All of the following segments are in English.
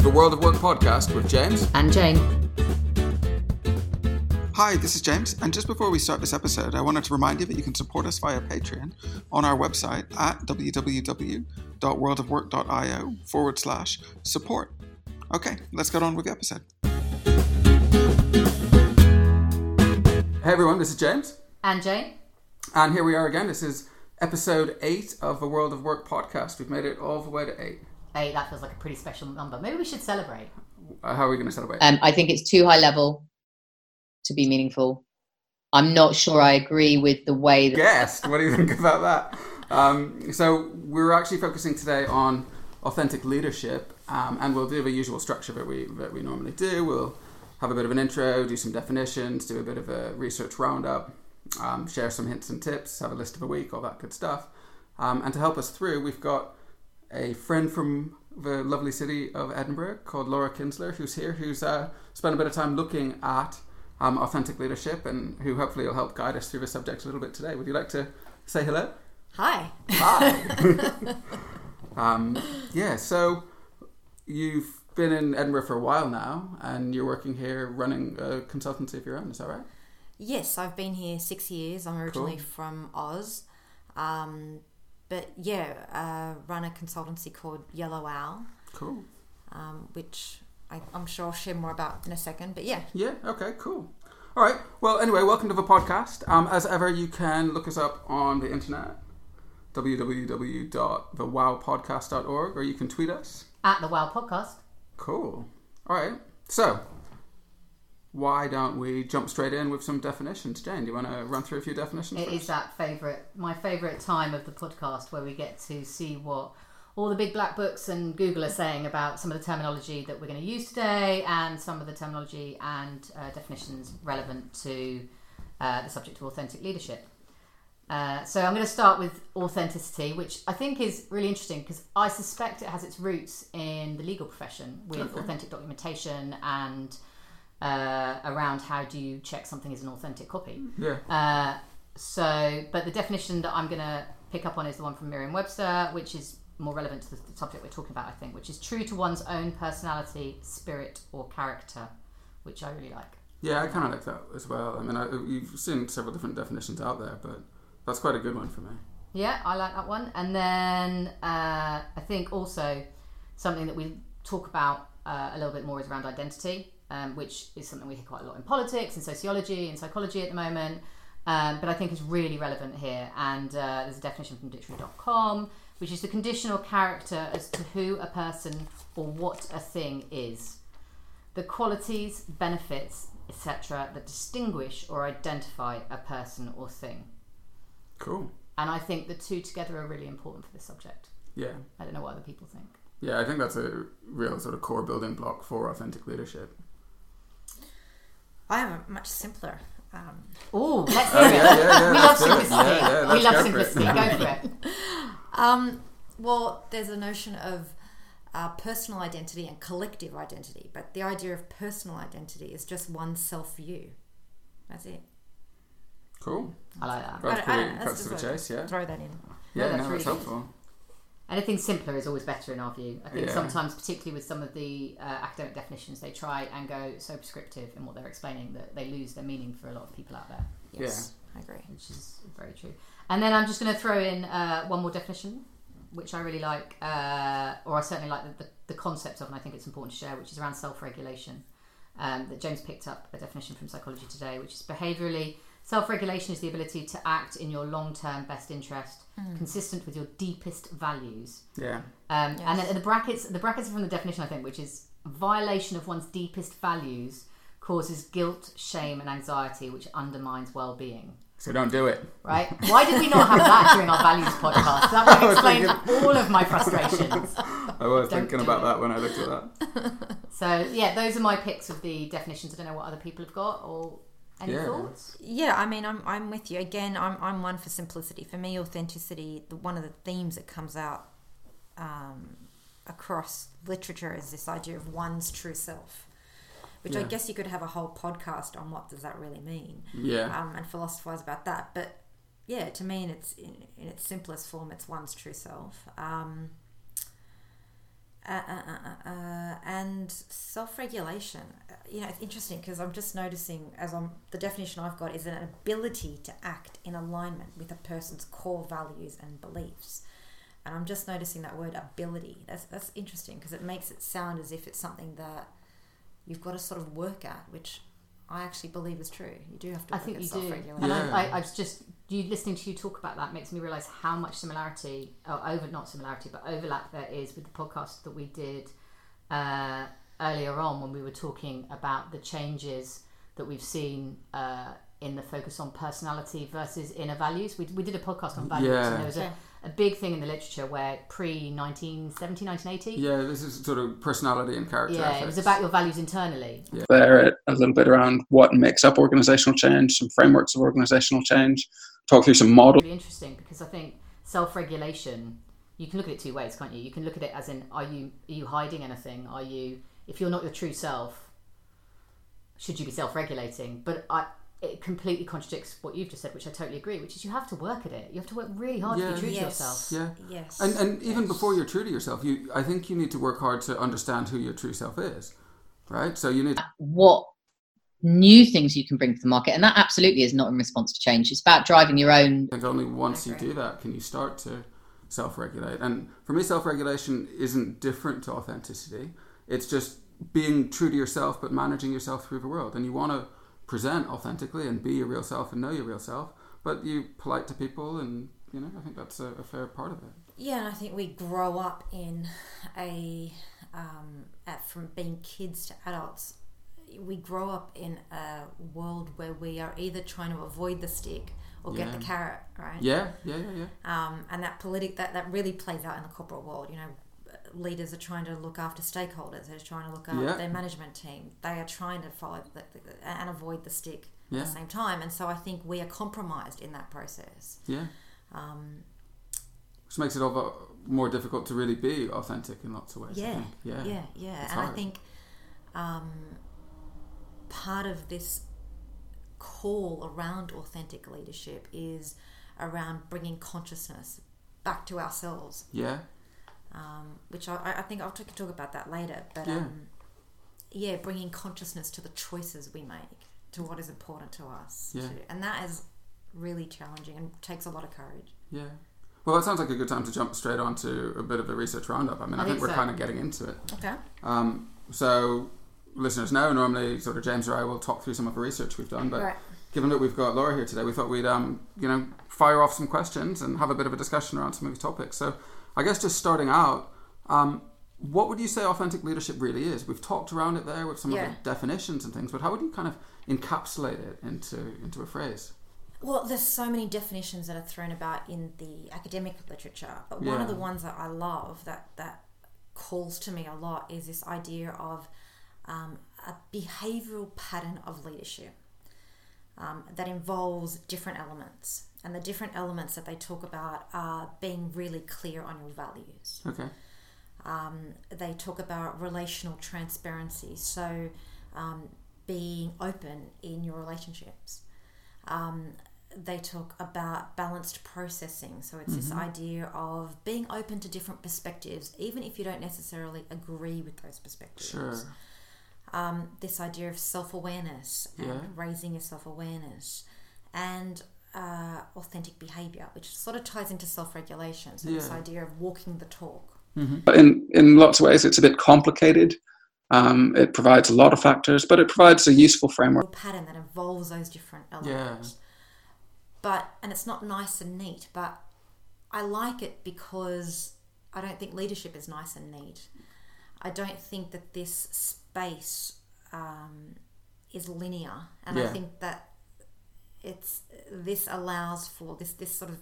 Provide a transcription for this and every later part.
is the World of Work podcast with James. And Jane. Hi, this is James, and just before we start this episode, I wanted to remind you that you can support us via Patreon on our website at www.worldofwork.io forward slash support. Okay, let's get on with the episode. Hey everyone, this is James. And Jane. And here we are again. This is episode 8 of the World of Work podcast. We've made it all the way to 8. Hey, that feels like a pretty special number. Maybe we should celebrate. How are we going to celebrate? Um, I think it's too high level to be meaningful. I'm not sure I agree with the way that. Guest, what do you think about that? Um, so we're actually focusing today on authentic leadership, um, and we'll do the usual structure that we that we normally do. We'll have a bit of an intro, do some definitions, do a bit of a research roundup, um, share some hints and tips, have a list of a week, all that good stuff. Um, and to help us through, we've got a friend from the lovely city of Edinburgh called Laura Kinser, who's here, who's uh, spent a bit of time looking at um, authentic leadership and who hopefully will help guide us through the subject a little bit today. Would you like to say hello? Hi. Hi. um, yeah, so you've been in Edinburgh for a while now and you're working here running a consultancy of your own, is that right? Yes, I've been here six years. I'm originally Cool. from Oz. Um, but yeah, uh, run a consultancy called Yellow Owl, Cool. um, which I, I'm sure I'll share more about in a second. But yeah, Yeah, okay, cool. All right, well, anyway, welcome to the podcast. Um, as ever, you can look us up on the internet www.thewowpodcast.org or you can tweet us. At the Wow Podcast. Cool. All right. So, why don't we jump straight in with some definitions? Jane, do you want to run through a few definitions? It is that favourite, my favourite time of the podcast where we get to see what all the big black books and Google are saying about some of the terminology that we're going to use today and some of the terminology and uh, definitions relevant to uh, the subject of authentic leadership. Uh, so I'm going to start with authenticity, which I think is really interesting because I suspect it has its roots in the legal profession with Okay. authentic documentation and uh, around how do you check something is an authentic copy. Yeah. Uh, so, but the definition that I'm going to pick up on is the one from Merriam-Webster, which is more relevant to the subject we're talking about, I think, which is true to one's own personality, spirit, or character, which I really like. Yeah, I kind of like that as well. I mean, I, you've seen several different definitions out there, but that's quite a good one for me. Yeah, I like that one. And then uh, I think also something that we talk about uh, a little bit more is around identity, um, which is something we hear quite a lot in politics and sociology and psychology at the moment. Um, but I think is really relevant here. And uh, there's a definition from dictionary.com, which is the conditional character as to who a person or what a thing is. The qualities, benefits, etc., that distinguish or identify a person or thing. Cool. And I think the two together are really important for this subject. Yeah. I don't know what other people think. Yeah, I think that's a real sort of core building block for authentic leadership. I have a much simpler. Um, Oh, let's Oh, hear yeah, it. yeah, yeah, we love let's do it. simplicity. Yeah, yeah, we let's love go for it. simplicity. Go for it. um, well, there's a notion of uh, personal identity and collective identity, but the idea of personal identity is just one self view. That's it. Cool. I like that. That's I I pretty that's cuts to the just what- chase, yeah. Throw that in. Yeah, that's no, really that's good. helpful. Anything simpler is always better in our view. I think Yeah. sometimes, particularly with some of the uh, academic definitions, they try and go so prescriptive in what they're explaining that they lose their meaning for a lot of people out there, Yes, I agree. which is very true. And then I'm just going to throw in uh, one more definition, which I really like, uh, or I certainly like the, the, the concept of, and I think it's important to share, which is around self regulation. Um, that James picked up a definition from Psychology Today, which is behaviorally self regulation is the ability to act in your long term best interest, consistent with your deepest values. Yeah. Um, Yes. And then the brackets, the brackets are from the definition, I think, which is violation of one's deepest values causes guilt, shame, and anxiety, which undermines well-being. So don't do it. Right? Why did we not have that during our values podcast? That would explain thinking- all of my frustrations. I was Don't thinking about it. that when I looked at that. So yeah, those are my picks of the definitions. I don't know what other people have got or any Yeah. thoughts. Yeah, I mean, I'm, I'm with you. Again, I'm, I'm one for simplicity. For me, authenticity, the, one of the themes that comes out um, across literature is this idea of one's true self, which I guess you could have a whole podcast on what does that really mean Yeah. um, and philosophize about that. But yeah, to me, in its, in, in its simplest form, it's one's true self. Um, uh, uh, uh, uh, and self-regulation. Uh, You know, it's interesting because I'm just noticing as I'm the definition I've got is an ability to act in alignment with a person's core values and beliefs. And I'm just noticing that word ability. That's that's interesting because it makes it sound as if it's something that you've got to sort of work at, which I actually believe is true. You do have to I work think at you do. self-regulation. And I, I, I was just you listening to you talk about that makes me realize how much similarity, or over not similarity, but overlap there is with the podcast that we did uh, earlier on when we were talking about the changes that we've seen uh, in the focus on personality versus inner values. We, we did a podcast on values, Yeah. and there was a, a big thing in the literature where pre 1970, 1980. Yeah, this is sort of personality and character. Yeah, it was about your values internally. there a little bit around what makes up organizational change, some frameworks of organizational change, talk through some models. really interesting because I think self-regulation. You can look at it two ways, can't you? You can look at it as in, are you are you hiding anything? Are you, if you're not your true self, should you be self-regulating? But I, it completely contradicts what you've just said, which I totally agree. Which is you have to work at it. You have to work really hard to Yeah. be true to yourself. Yeah. Yes. And and even Yes. before you're true to yourself, you I think you need to work hard to understand who your true self is, right? So you need to, what new things you can bring to the market and that absolutely is not in response to change it's about driving your own and only once you do that can you start to self-regulate. And for me, self-regulation isn't different to authenticity. It's just being true to yourself, but managing yourself through the world. And you want to present authentically and be your real self and know your real self, but you polite to people, and you know I think that's a, a fair part of it. Yeah, and I think we grow up in a um, at, from being kids to adults. We grow up in a world where we are either trying to avoid the stick or get the carrot, right? Yeah, yeah, yeah, yeah. Um, and that politic that that really plays out in the corporate world. You know, leaders are trying to look after stakeholders. They're trying to look after Yeah. their management team. They are trying to follow the, the, and avoid the stick Yeah. at the same time. And so I think we are compromised in that process. Yeah. Um, Which makes it all more difficult to really be authentic in lots of ways. Yeah, yeah, yeah, yeah. It's and I think um, part of this call around authentic leadership is around bringing consciousness back to ourselves, yeah, um, which I, I think I'll talk, talk about that later. But Yeah. um, yeah, bringing consciousness to the choices we make, to what is important to us, Yeah. and that is really challenging and takes a lot of courage. yeah. Well, that sounds like a good time to jump straight on to a bit of the research roundup. I mean, I, I think, think we're so. kind of getting into it. Okay. Um, so, listeners know normally sort of James or I will talk through some of the research we've done, but Right. given that we've got Laura here today, we thought we'd um, you know fire off some questions and have a bit of a discussion around some of these topics. So, I guess just starting out, um, what would you say authentic leadership really is? We've talked around it there with some Yeah. of the definitions and things, but how would you kind of encapsulate it into into a phrase? Well, there's so many definitions that are thrown about in the academic literature, but one of the ones that I love that that calls to me a lot is this idea of um, a behavioral pattern of leadership um, that involves different elements, and the different elements that they talk about are being really clear on your values. Okay. Um, they talk about relational transparency, so um, being open in your relationships. Um, they talk about balanced processing, so it's this idea of being open to different perspectives, even if you don't necessarily agree with those perspectives. Sure. Um, this idea of self awareness and Yeah. raising your self awareness, and uh, authentic behavior, which sort of ties into self regulation. So, this idea of walking the talk. But in, in lots of ways, it's a bit complicated. Um, it provides a lot of factors, but it provides a useful framework. pattern that involves those different elements. Yeah. But and it's not nice and neat, but I like it because I don't think leadership is nice and neat. I don't think that this space um, is linear, and I think that it's this allows for this this sort of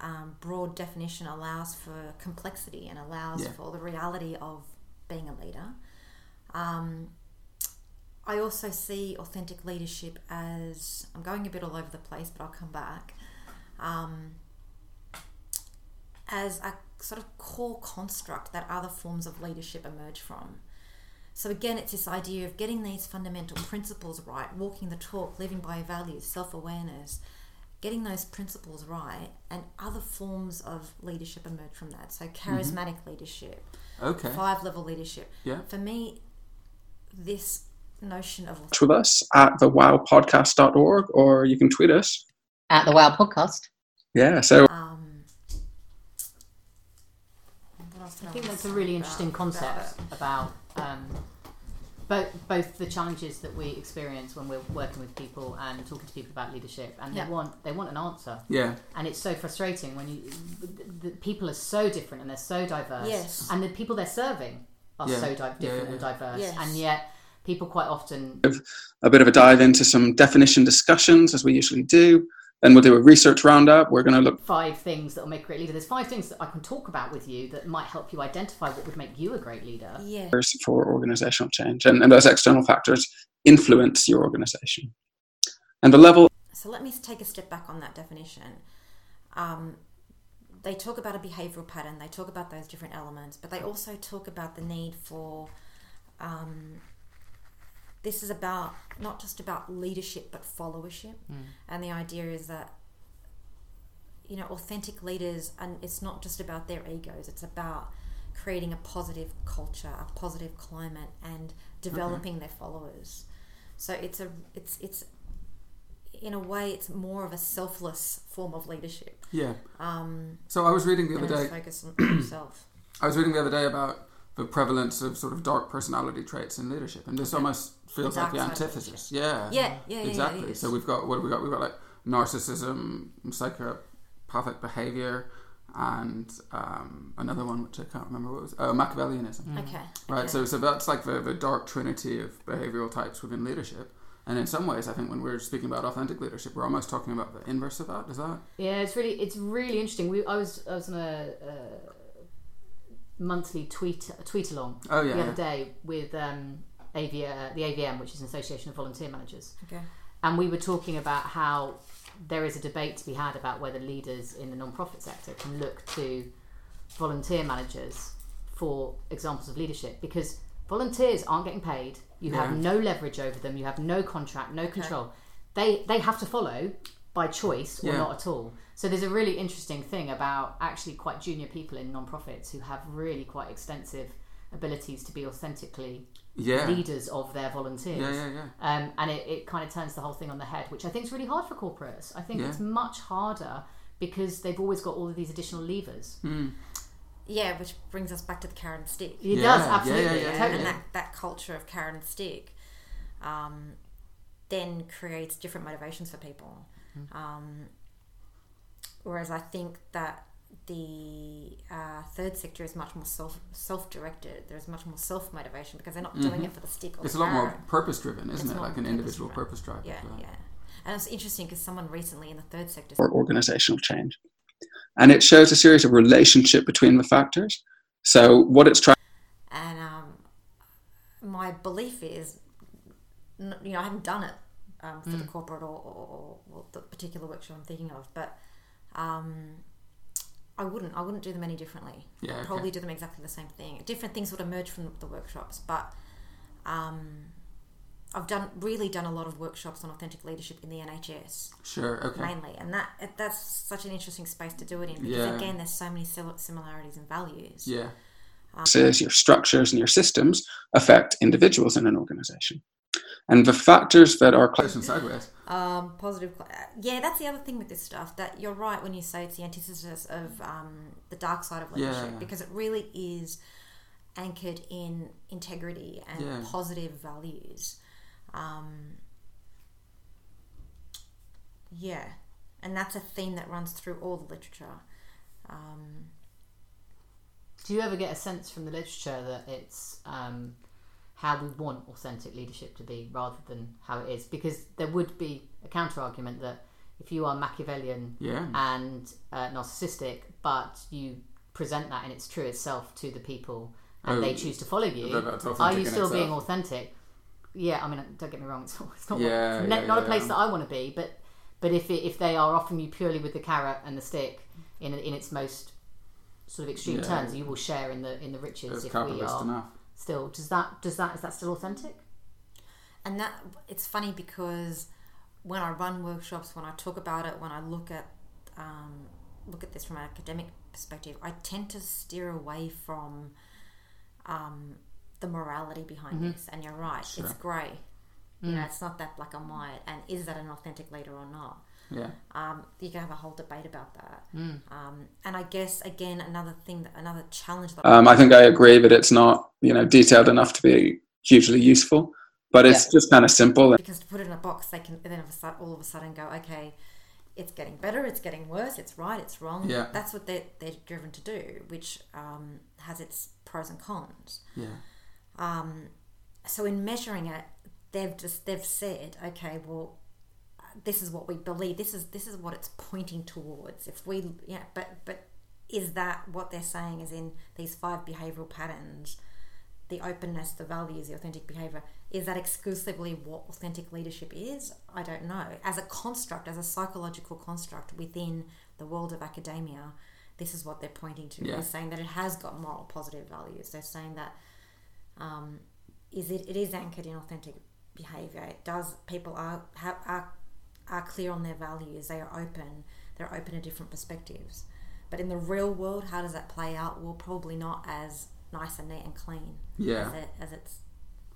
um, broad definition allows for complexity and allows Yeah. for the reality of being a leader. Um, I also see authentic leadership as I'm going a bit all over the place, but I'll come back. Um, as a sort of core construct that other forms of leadership emerge from. So again, it's this idea of getting these fundamental principles right, walking the talk, living by your values, self-awareness, getting those principles right and other forms of leadership emerge from that. So charismatic leadership, Okay. five level leadership. Yeah. For me, this notion of with us at thewowpodcast.org or you can tweet us. At the Wow Podcast. Yeah, so um, what else did I think that's a really interesting concept about um, both both the challenges that we experience when we're working with people and talking to people about leadership, and Yeah. they want they want an answer, Yeah. and it's so frustrating when you the, the people are so different and they're so diverse, Yes. and the people they're serving are Yeah. so di- Yeah, different yeah, and diverse, Yes. and yet people quite often a bit of a dive into some definition discussions as we usually do. Then we'll do a research roundup. We're going to look five things that will make a great leader. There's five things that I can talk about with you that might help you identify what would make you a great leader. Yeah. for organizational change, and, and those external factors influence your organization. And the level So let me take a step back on that definition. Um, they talk about a behavioral pattern, they talk about those different elements, but they also talk about the need for. Um, this is about not just about leadership but followership, and the idea is that you know authentic leaders, and it's not just about their egos; it's about creating a positive culture, a positive climate, and developing their followers. So it's a it's it's in a way it's more of a selfless form of leadership. Yeah. Um, So I was reading the other day. focus on yourself. I was reading the other day about the prevalence of sort of dark personality traits in leadership, and this almost feels The like the dark side of antithesis. Yeah. Yeah, yeah, yeah, yeah, Exactly. it is. so we've got what have we got? We've got like narcissism, psychopathic behavior, and um, another one which I can't remember what it was. Oh, Machiavellianism. Okay. Right. okay. So so that's like the, the dark trinity of behavioral types within leadership. And in some ways, I think when we're speaking about authentic leadership, we're almost talking about the inverse of that. Is that? Yeah, it's really it's really interesting. We I was I was on a, a monthly tweet tweet along Oh yeah. the yeah. other day with um, AV, uh, the AVM, which is an association of volunteer managers, okay. and we were talking about how there is a debate to be had about whether leaders in the non-profit sector can look to volunteer managers for examples of leadership because volunteers aren't getting paid. You have no leverage over them. You have no contract, no control. They they have to follow by choice or Yeah. not at all. So there's a really interesting thing about actually quite junior people in non-profits who have really quite extensive abilities to be authentically Yeah. leaders of their volunteers. Yeah, yeah, yeah. Um, and it, it kind of turns the whole thing on the head, which I think is really hard for corporates. I think Yeah. it's much harder because they've always got all of these additional levers. Yeah, which brings us back to the carrot and stick. It Yeah, does yeah, absolutely, yeah, yeah, totally. and that, that culture of carrot and stick um, then creates different motivations for people. Um, whereas I think that the uh, third sector is much more self self directed. There's much more self motivation because they're not doing it for the stick or It's a lot more purpose driven, isn't It's it? Like an individual purpose-driven. purpose drive. Yeah, yeah. And it's interesting because someone recently in the third sector for organizational change. And it shows a series of relationship between the factors. So what it's trying and um, my belief is, n- you know, I haven't done it um, for the corporate or, or, or, or the particular workshop I'm thinking of, but um, I wouldn't. I wouldn't do them any differently. Yeah, I'd okay. probably do them exactly the same thing. Different things would emerge from the workshops, but um, I've done really done a lot of workshops on authentic leadership in the NHS Sure. Okay. mainly, and that that's such an interesting space to do it in because Yeah. again, there's so many similarities and values. Yeah. is, your structures and your systems affect individuals in an organization. And the factors that are cl- Question sideways. Um, positive. cl- Yeah, that's the other thing with this stuff. That you're right when you say it's the antithesis of um, the dark side of leadership Yeah. because it really is anchored in integrity and Yeah. positive values. Um, yeah, and that's a theme that runs through all the literature. Um, Do you ever get a sense from the literature that it's um, how we want authentic leadership to be rather than how it is? Because there would be a counter argument that if you are Machiavellian Yeah. and uh, narcissistic, but you present that in its truest self to the people and Oh, they choose to follow you, are you still being authentic? Yeah, I mean, don't get me wrong, it's, it's not, Yeah, what, yeah, not a place that I want to be, but but if it, if they are offering you purely with the carrot and the stick in in its most sort of extreme terms, you will share in the in the riches It's if we are enough. Still. Does that does that is that still authentic? and that it's funny because when I run workshops, when I talk about it, when I look at um, look at this from an academic perspective, I tend to steer away from um, the morality behind this. And you're right, it's grey. You know, it's not that black and white. And is that an authentic leader or not? Yeah. Um, you can have a whole debate about that. Um, and I guess again, another thing, that, another challenge that Um, I think I agree that it's not you know detailed enough to be hugely useful, but it's just kind of simple. because to put it in a box, they can then of a sudden, all of a sudden go, okay, it's getting better, it's getting worse, it's right, it's wrong. Yeah. That's what they're, they're driven to do, which um, has its pros and cons. Yeah. Um, so in measuring it, they've just they've said, okay, well, this is what we believe. This is this is what it's pointing towards. If we, yeah, but but is that what they're saying? Is in these five behavioral patterns, the openness, the values, the authentic behavior. Is that exclusively what authentic leadership is? I don't know. As a construct, as a psychological construct within the world of academia, this is what they're pointing to. Yeah. They're saying that it has got moral positive values. They're saying that um, is it, it is anchored in authentic behavior. It does people are have, are are clear on their values. They are open. They're open to different perspectives. But in the real world, how does that play out? Well, probably not as nice and neat and clean Yeah. as, it, as it's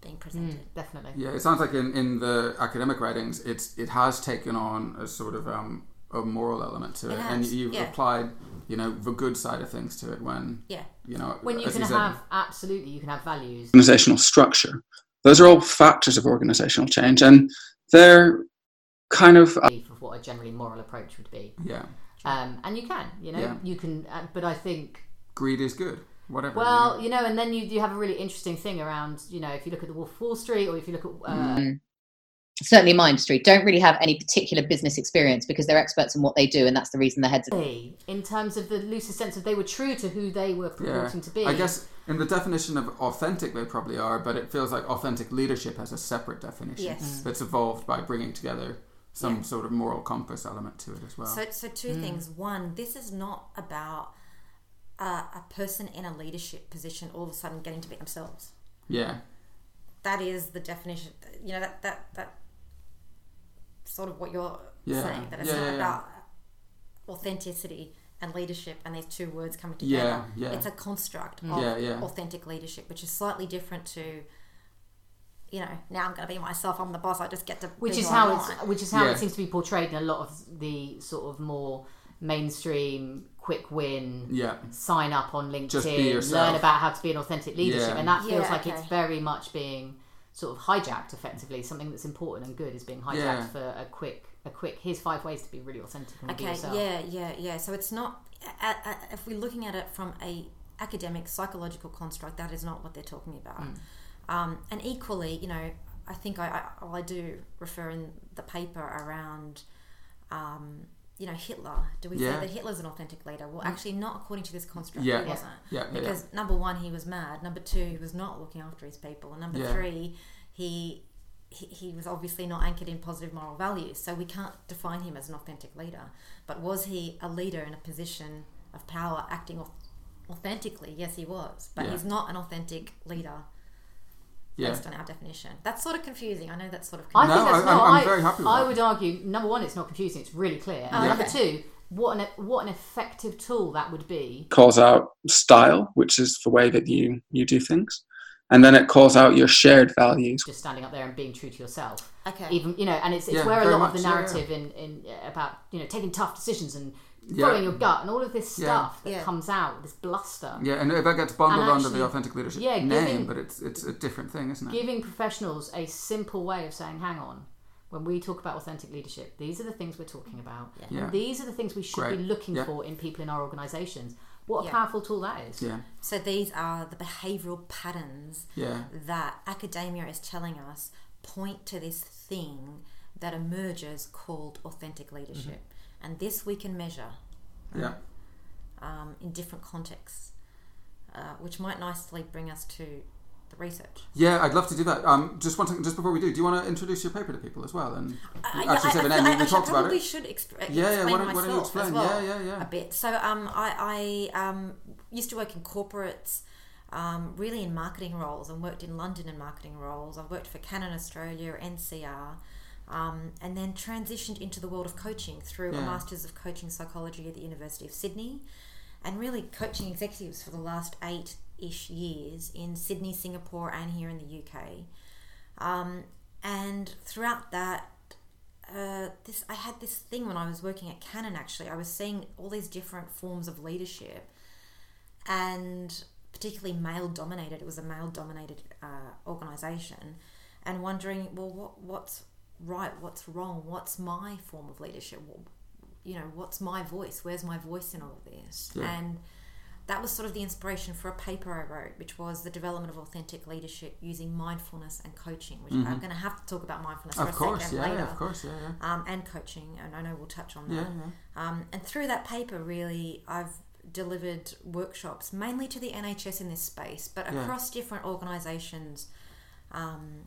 being presented. Definitely. Yeah, it sounds like in, in the academic writings, it's it has taken on a sort of um, a moral element to it, It and you've yeah. applied, you know, the good side of things to it when Yeah. you know When you as can said, have absolutely, you can have values. organizational structure. Those are all factors of organizational change, and they're kind of belief of what a generally moral approach would be. yeah, Um, and you can, you know, Yeah. you can. Uh, but I think greed is good, whatever. you Well, know. you know, and then you, you have a really interesting thing around, you know, if you look at the Wolf of Wall Street or if you look at uh, Certainly, Mind Street don't really have any particular business experience because they're experts in what they do, and that's the reason they're heads of in terms of the loosest sense of they were true to who they were yeah, purporting to be. I guess in the definition of authentic, they probably are, but it feels like authentic leadership has a separate definition Yes. that's evolved by bringing together some Yeah. sort of moral compass element to it as well. So, so two hmm. things. One, this is not about a, a person in a leadership position all of a sudden getting to be themselves. yeah, That is the definition. You know that that that sort of what you're Yeah. saying. That it's Yeah, not yeah, yeah. about authenticity and leadership, and these two words coming together. Yeah, yeah. It's a construct hmm. of Yeah, yeah. authentic leadership, which is slightly different to. You know, now I'm going to be myself. I'm the boss. I just get to. which is how it's which is how Yeah. it seems to be portrayed in a lot of the sort of more mainstream quick win yeah, sign up on linkedin learn about how to be an authentic leadership Yeah. and that feels Yeah, like okay. it's very much being sort of hijacked effectively something that's important and good is being hijacked Yeah. for a quick a quick here's five ways to be really authentic and Okay, yourself yeah, yeah, yeah. So it's not a a if we're looking at it from a academic psychological construct, that is not what they're talking about. Mm. Um, and equally, you know, I think I, I, well, I do refer in the paper around, um, you know, Hitler. Do we Yeah. say that Hitler's an authentic leader? Well, actually, not according to this construct. Yeah. he Yeah. wasn't. Yeah, yeah, Because number one, he was mad. Number two, he was not looking after his people. And number Yeah. three, he he, he was obviously not anchored in positive moral values, so we can't define him as an authentic leader. But was he a leader in a position of power, acting authentically? Yes, he was. But Yeah. he's not an authentic leader yeah. based on our definition. That's sort of confusing. I know that's sort of I confusing. No, think that's I- I'm- I'm I, very happy with I that. would argue number one, it's not confusing. It's really clear. And Oh, number two, what an what an effective tool that would be. calls out style, which is the way that you you do things, and then it calls out your shared values. Just standing up there and being true to yourself. Okay. Even you know, and it's it's Yeah, where a very lot of the much, yeah, narrative in in about you know taking tough decisions and Yeah. following your gut and all of this Yeah. stuff that Yeah. comes out, this bluster. Yeah, and that gets bundled And under the authentic leadership yeah, name, giving- but it's it's a different thing, isn't it? Giving professionals a simple way of saying, "Hang on." When we talk about authentic leadership, these are the things we're talking about. Yeah. And these are the things we should Great. be looking Yeah. for in people in our organisations. What a Yeah. powerful tool that is. yeah, So these are the behavioural patterns yeah, that academia is telling us point to this thing that emerges called authentic leadership. Mm-hmm. And this we can measure yeah. um, in different contexts, uh, which might nicely bring us to the research. Yeah, I'd love to do that. Um, just one second, just before we do, do you want to introduce your paper to people as well? And Uh, you actually say the name. I, we, we I, talked I about it. should exp- Yeah, yeah, explain why don't- why myself don't you explain? well Yeah, yeah, yeah. a bit. So um, I, I um, used to work in corporates, um, really in marketing roles, and worked in London in marketing roles. I've worked for Canon Australia, NCR. Um, and then transitioned into the world of coaching through a Masters of Coaching Psychology at the University of Sydney, and really coaching executives for the last eight ish years in Sydney, Singapore, and here in the UK. Um, and throughout that, uh, this I had this thing when I was working at Canon. Actually, I was seeing all these different forms of leadership, and particularly male dominated. It was a male dominated uh, organization, and wondering, well, what what's right? What's wrong? What's my form of leadership? You know, what's my voice? Where's my voice in all of this? Yeah. And that was sort of the inspiration for a paper I wrote, which was the development of authentic leadership using mindfulness and coaching. Which I'm going to have to talk about mindfulness for Mm-hmm. Of a course, second yeah, later of course, yeah, yeah. um, and coaching, and I know we'll touch on that. Yeah, yeah. Um, and through that paper, really, I've delivered workshops mainly to the NHS in this space, but across different organisations, um,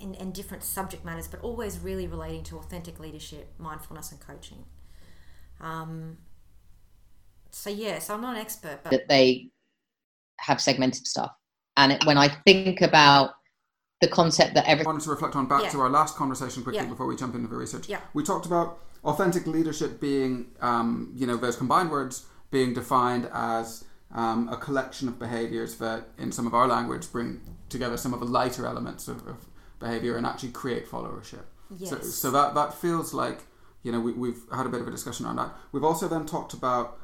in, in different subject matters, but always really relating to authentic leadership, mindfulness, and coaching. Um, so yeah, so I'm not an expert, but that they have segmented stuff. And it, when I think about the concept that everyone I wanted to reflect on back Yeah. to our last conversation quickly Yeah. before we jump into the research. Yeah. We talked about authentic leadership being, um, you know, those combined words being defined as um, a collection of behaviors that, in some of our language, bring together some of the lighter elements of, of behavior and actually create followership. So, Yes. so that that feels like, you know, we, we've had a bit of a discussion on that. We've also then talked about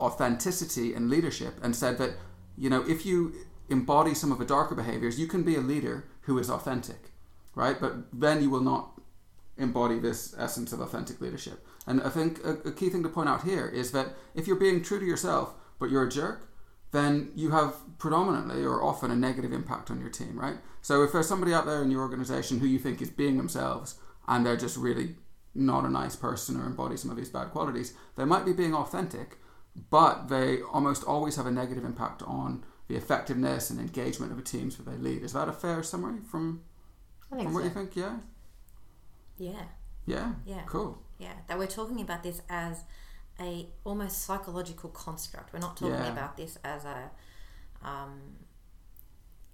authenticity in leadership and said that you know if you embody some of the darker behaviors you can be a leader who is authentic right but then you will not embody this essence of authentic leadership and i think a, a key thing to point out here is that if you're being true to yourself but you're a jerk then you have predominantly or often a negative impact on your team right so if there's somebody out there in your organization who you think is being themselves and they're just really not a nice person or embody some of these bad qualities they might be being authentic but they almost always have a negative impact on the effectiveness and engagement of the teams that they lead. Is that a fair summary from, I think from what so. you think? Yeah? yeah, Yeah? Yeah. Cool. Yeah, that we're talking about this as a almost psychological construct. We're not talking Yeah. about this as a, um,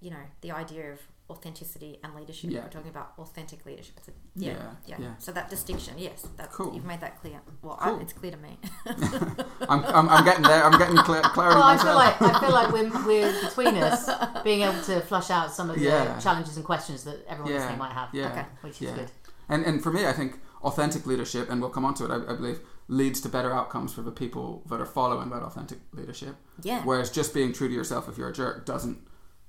you know, the idea of authenticity and leadership. Yeah. We're talking about authentic leadership. It's a, yeah, Yeah, yeah, yeah. So that distinction, yes, that's Cool. you've made that clear. Well, Cool. I, it's clear to me. I'm, I'm, I'm getting there. I'm getting cl- clarity Well, I feel like I feel like we're, we're between us being able to flush out some of the Yeah. challenges and questions that everyone Yeah, might have. yeah, Okay, which is yeah. good. And, and for me, I think authentic leadership, and we'll come on to it, I, I believe, leads to better outcomes for the people that are following that authentic leadership. yeah, Whereas just being true to yourself if you're a jerk doesn't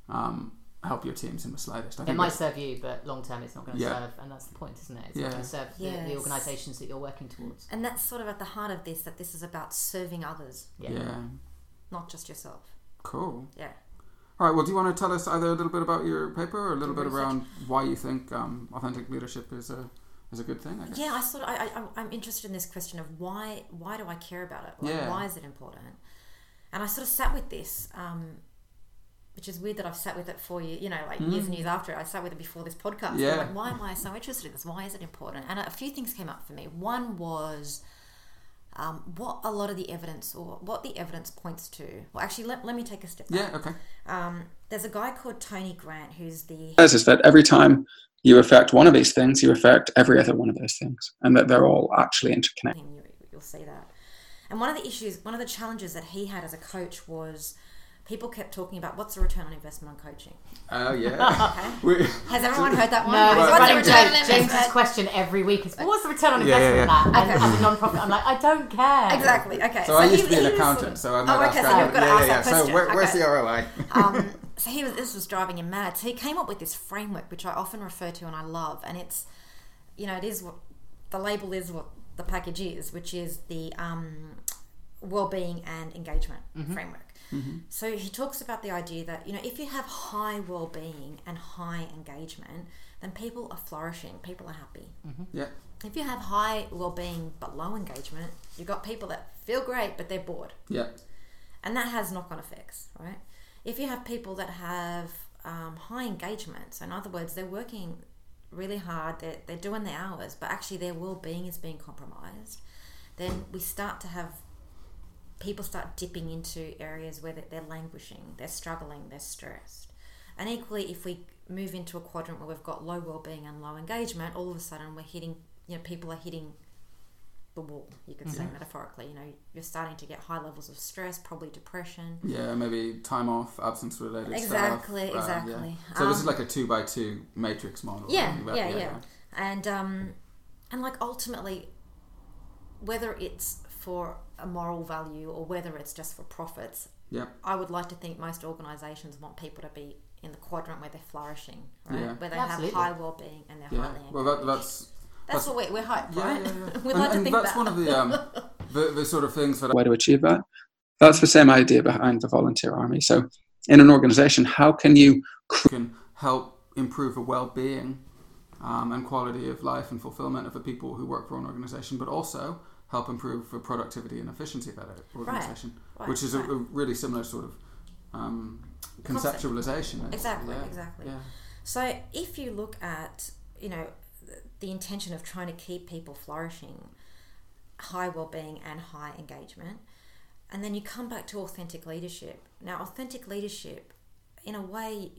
um, help your teams in the slightest. I It think might serve you, but long term, it's not going to Yeah. serve, and that's the point, isn't it? It's Yeah. not going to serve the, the organisations that you're working towards. and that's sort of at the heart of this. That this is about serving others, Yeah. yeah. not just yourself. Cool. Yeah. All right. Well, do you want to tell us either a little bit about your paper or a little bit Research. around why you think um, authentic leadership is a is a good thing? I guess. Yeah, I sort of I, I, I'm interested in this question of why why do I care about it? Like, Yeah. Why is it important? And I sort of sat with this, um, which is weird that I've sat with it for you, you know, like years and years after. I sat with it before this podcast. Mm. Yeah. I'm like, why am I so interested in this? Why is it important? And a few things came up for me. One was um, what a lot of the evidence or what the evidence points to. Well, actually, let, let me take a step back. Yeah. Okay. Um, there's a guy called Tony Grant who's the says is that every time you affect one of these things, you affect every other one of those things, and that they're all actually interconnected. you'll see that. And one of the issues, one of the challenges that he had as a coach was people kept talking about what's the return on investment on coaching. Oh yeah. We- Has everyone heard that one? No, it's What's the running return on joke. investment? James's question every week is, "What's the return on Yeah, yeah, investment?" yeah. on that? And as a non-profit, I'm like, I don't care. Exactly. Okay. so I used he- to be an he was accountant, so I of- might Oh, okay. So that. we've got to yeah, ask yeah, that yeah. question. So where, where's Okay. the ROI? um, so he was this was driving him mad. So he came up with this framework, which I often refer to and I love, and it's you know it is what the label is what the package is, which is the um, well-being and engagement framework. So he talks about the idea that you know if you have high well-being and high engagement, then people are flourishing, people are happy. yeah. If you have high well-being but low engagement, you've got people that feel great but they're bored Yeah. and that has knock-on effects right if you have people that have um, high engagement so in other words they're working really hard they're, they're doing their hours but actually their well-being is being compromised then we start to have people start dipping into areas where they're, languishing they're struggling they're stressed and equally if we move into a quadrant where we've got low well-being and low engagement, all of a sudden we're hitting, you know, people are hitting the wall. You could say metaphorically. You know, you're starting to get high levels of stress, probably depression. Yeah, maybe time off, absence related Exactly, stuff. Um, exactly. yeah. So this is Um, like a two by two matrix model. Yeah, About- yeah, yeah, And um, and like ultimately, whether it's for a moral value or whether it's just for profits, Yeah. I would like to think most organisations want people to be in the quadrant where they're flourishing, right? Yeah. Where they Absolutely. have high well-being and they're Yeah. highly Well, that, engaged. that's that's, what we, we're hyped, yeah, right? yeah, yeah. We'd and, like to think that's that. one of the um, the, the sort of things that way to achieve that. That's the same idea behind the volunteer army. So, in an organization, how can you can help improve the well-being um, and quality of life and fulfillment of the people who work for an organization, but also help improve the productivity and efficiency of that organization, right, which is a, right. a really similar sort of um, conceptualization. Exactly, yeah, exactly. Yeah. So if you look at, you know, the- the intention of trying to keep people flourishing, high well-being and high engagement, and then you come back to authentic leadership. Now, authentic leadership, in a way,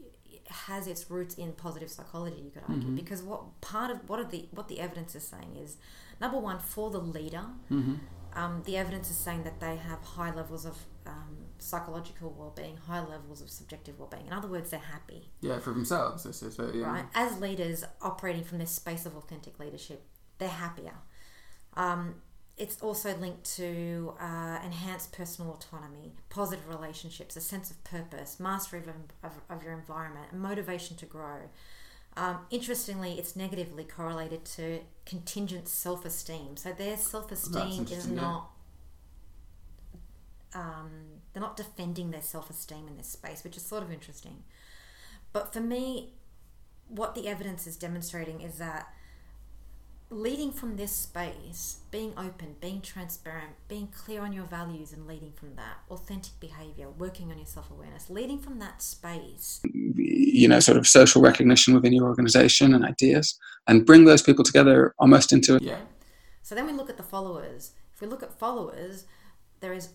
has its roots in positive psychology. You could argue Mm-hmm. because what part of what are the what the evidence is saying is number one for the leader. Mm-hmm. Um, the evidence is saying that they have high levels of um, psychological well-being, high levels of subjective well-being. In other words, they're happy Yeah, for themselves. This is yeah. right? As leaders operating from this space of authentic leadership, they're happier. Um, it's also linked to uh, enhanced personal autonomy, positive relationships, a sense of purpose, mastery of, of, of your environment, and motivation to grow. Um, interestingly, it's negatively correlated to contingent self esteem. So their self esteem is not. Um, they're not defending their self esteem in this space, which is sort of interesting. But for me, what the evidence is demonstrating is that leading from this space, being open, being transparent, being clear on your values and leading from that, authentic behavior, working on your self awareness, leading from that space. you know, sort of social recognition within your organization and ideas, and bring those people together almost into Yeah. So then we look at the followers. If we look at followers, there is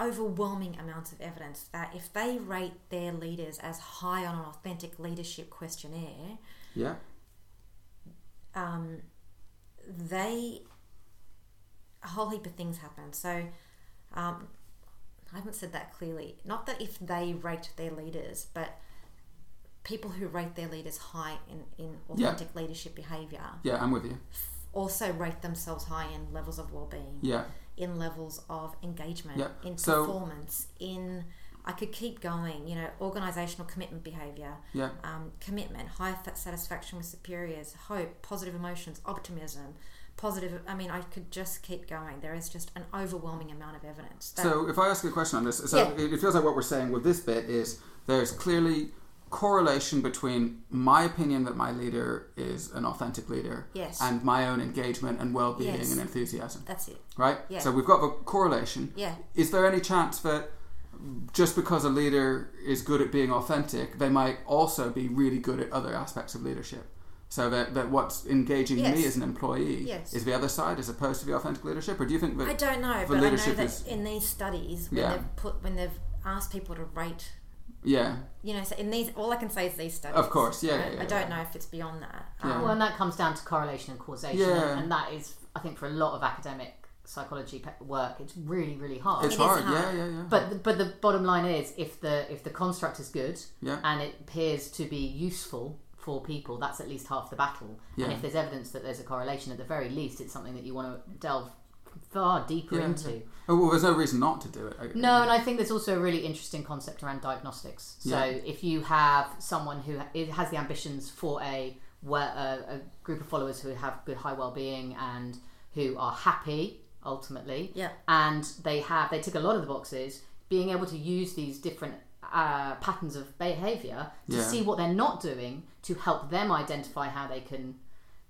overwhelming amounts of evidence that if they rate their leaders as high on an authentic leadership questionnaire, Yeah. um, they a whole heap of things happen. So um, I haven't said that clearly. Not that if they rate their leaders, but people who rate their leaders high in, in Yeah. authentic leadership behavior Yeah, I'm with you. also rate themselves high in levels of well-being Yeah. in levels of engagement Yeah. in So- performance in i could keep going you know organizational commitment behavior Yeah. um, commitment high fa- satisfaction with superiors hope positive emotions optimism positive i mean i could just keep going there is just an overwhelming amount of evidence So if I ask you a question on this, so Yeah. it it feels like what we're saying with this bit is there's clearly correlation between my opinion that my leader is an authentic leader Yes. and my own engagement and well-being Yes. and enthusiasm that's it right Yeah. so we've got the correlation yeah is there any chance that just because a leader is good at being authentic they might also be really good at other aspects of leadership so that, that what's engaging me as an employee Yes. is the other side as opposed to the authentic leadership or do you think that i don't know the but i know leadership that is- in these studies when Yeah. they've put when they've asked people to rate yeah you know so in these all i can say is these studies Of course, yeah, right? yeah, i don't yeah. know if it's beyond that Yeah. Um, Well, and that comes down to correlation and causation, Yeah. and, and that is, I think, for a lot of academic psychology pe- work, it's really, really hard. it's It is hard. hard. yeah yeah yeah but but the bottom line is, if the if the construct is good Yeah. and it appears to be useful for people, that's at least half the battle. Yeah. And if there's evidence that there's a correlation, at the very least, it's something that you want to delve far deeper Yeah, into. Oh, well, there's no reason not to do it. I- No, and I think there's also a really interesting concept around diagnostics. So Yeah. if you have someone who ha- has the ambitions for a, where, a, a group of followers who have good high well-being and who are happy ultimately, Yeah. and they have they tick a lot of the boxes, being able to use these different uh, patterns of behaviour to Yeah. see what they're not doing to help them identify how they can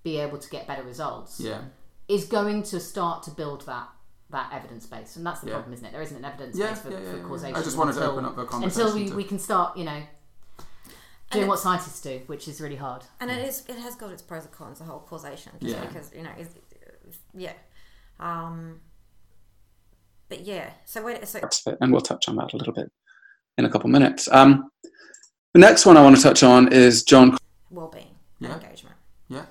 be able to get better results Yeah. is going to start to build that that evidence base, and that's the Yeah. problem, isn't it? There isn't an evidence Yeah, base for, yeah, yeah, for yeah. causation. I just wanted to until, open up the until we, to- we can start, you know, doing what scientists do, which is really hard. and it is it has got its pros and cons the whole causation just Yeah. because you know is yeah um but yeah so wait so parts and we'll touch on that a little bit in a couple minutes. Um, the next one I want to touch on is John well-being Yeah. and engagement. Yeah.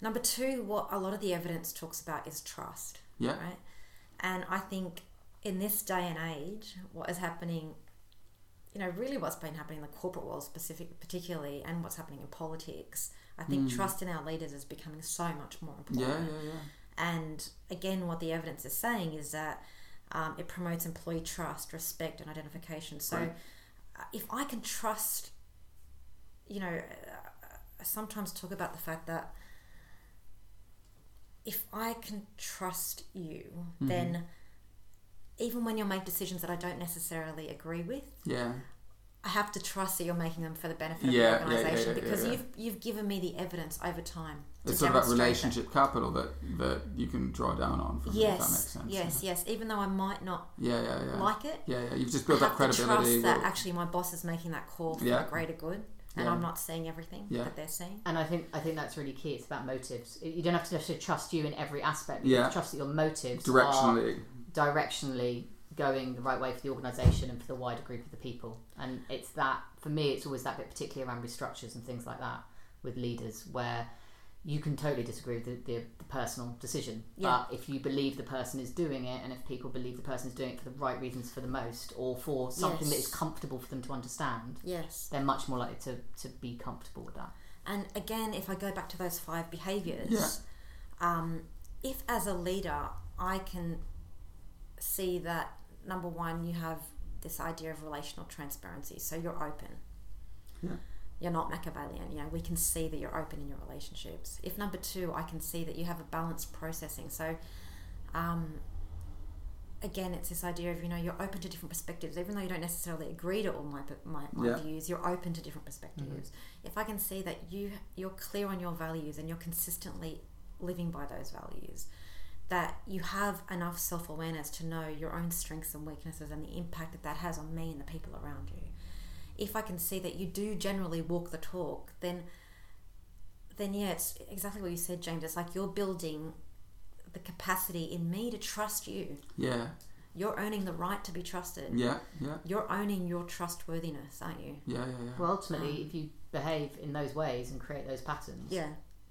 Number two, what a lot of the evidence talks about is trust. Yeah. Right. And I think in this day and age, what is happening, you know, really what's been happening in the corporate world, specific, particularly, and what's happening in politics, I think trust in our leaders is becoming so much more important. Mm. Yeah, yeah, yeah. And again, what the evidence is saying is that um, it promotes employee trust, respect, and identification. So, Right. uh, if I can trust, you know, uh, I sometimes talk about the fact that if I can trust you, Mm-hmm. then even when you make decisions that I don't necessarily agree with, Yeah. I have to trust that you're making them for the benefit of Yeah, yeah, the organization yeah, yeah, because yeah. you've you've given me the evidence over time. It's sort of that demonstrate that. relationship capital that, that you can draw down on. From, if that makes Yes, sense. yes, yes. Even though I might not Yeah, yeah, yeah. like it, yeah, yeah. You've just I built up have to credibility. trust that with- actually my boss is making that call for Yeah. the greater good, and Yeah. I'm not seeing everything Yeah. that they're seeing. And I think I think that's really key. It's about motives. You don't have to necessarily trust you in every aspect. You Yeah. have to trust that your motives are directionally. directionally going the right way for the organisation and for the wider group of the people. And it's that for me, it's always that bit, particularly around restructures and things like that with leaders, where you can totally disagree with the, the, the personal decision. Yeah. But if you believe the person is doing it, and if people believe the person is doing it for the right reasons for the most, or for something that is comfortable for them to understand, Yes, they're much more likely to, to be comfortable with that. and again, if I go back to those five behaviors, Yeah. um, if as a leader I can see that number one, you have this idea of relational transparency, so you're open. Yeah. You're not Machiavellian. You know, we can see that you're open in your relationships. If number two, I can see that you have a balanced processing. So, um, again, it's this idea of you know you're open to different perspectives, even though you don't necessarily agree to all my my, my Yeah. views. You're open to different perspectives. If I can see that you you're clear on your values and you're consistently living by those values, that you have enough self awareness to know your own strengths and weaknesses and the impact that that has on me and the people around you. If I can see that you do generally walk the talk, then then yeah, it's exactly what you said, James. It's like you're building the capacity in me to trust you. Yeah, You're earning the right to be trusted. yeah, yeah, You're owning your trustworthiness, aren't you? yeah, yeah, yeah. Well, ultimately, um, if you behave in those ways and create those patterns, Yeah.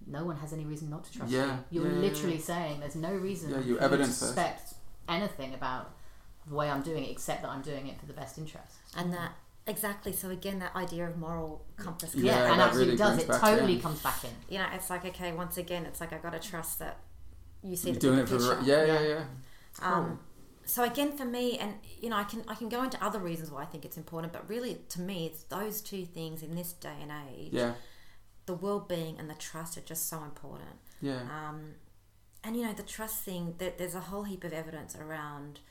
No one has any reason not to trust Yeah, you. You're yeah, yeah, literally yeah. saying there's no reason Yeah, you for evidence to it. suspect anything about the way I'm doing it, except that I'm doing it for the best interest. And that exactly. So again, that idea of moral compass. Yeah, Yeah, and that absolutely really does. It totally it. comes back in. You know, it's like okay. Once again, it's like I got to trust that you see You're the doing it for picture. right. Yeah, yeah, yeah. Um, so again, for me, and you know, I can I can go into other reasons why I think it's important, but really, to me, it's those two things in this day and age. Yeah, The well-being and the trust are just so important. yeah, Um, and you know, the trust thing. That there's a whole heap of evidence around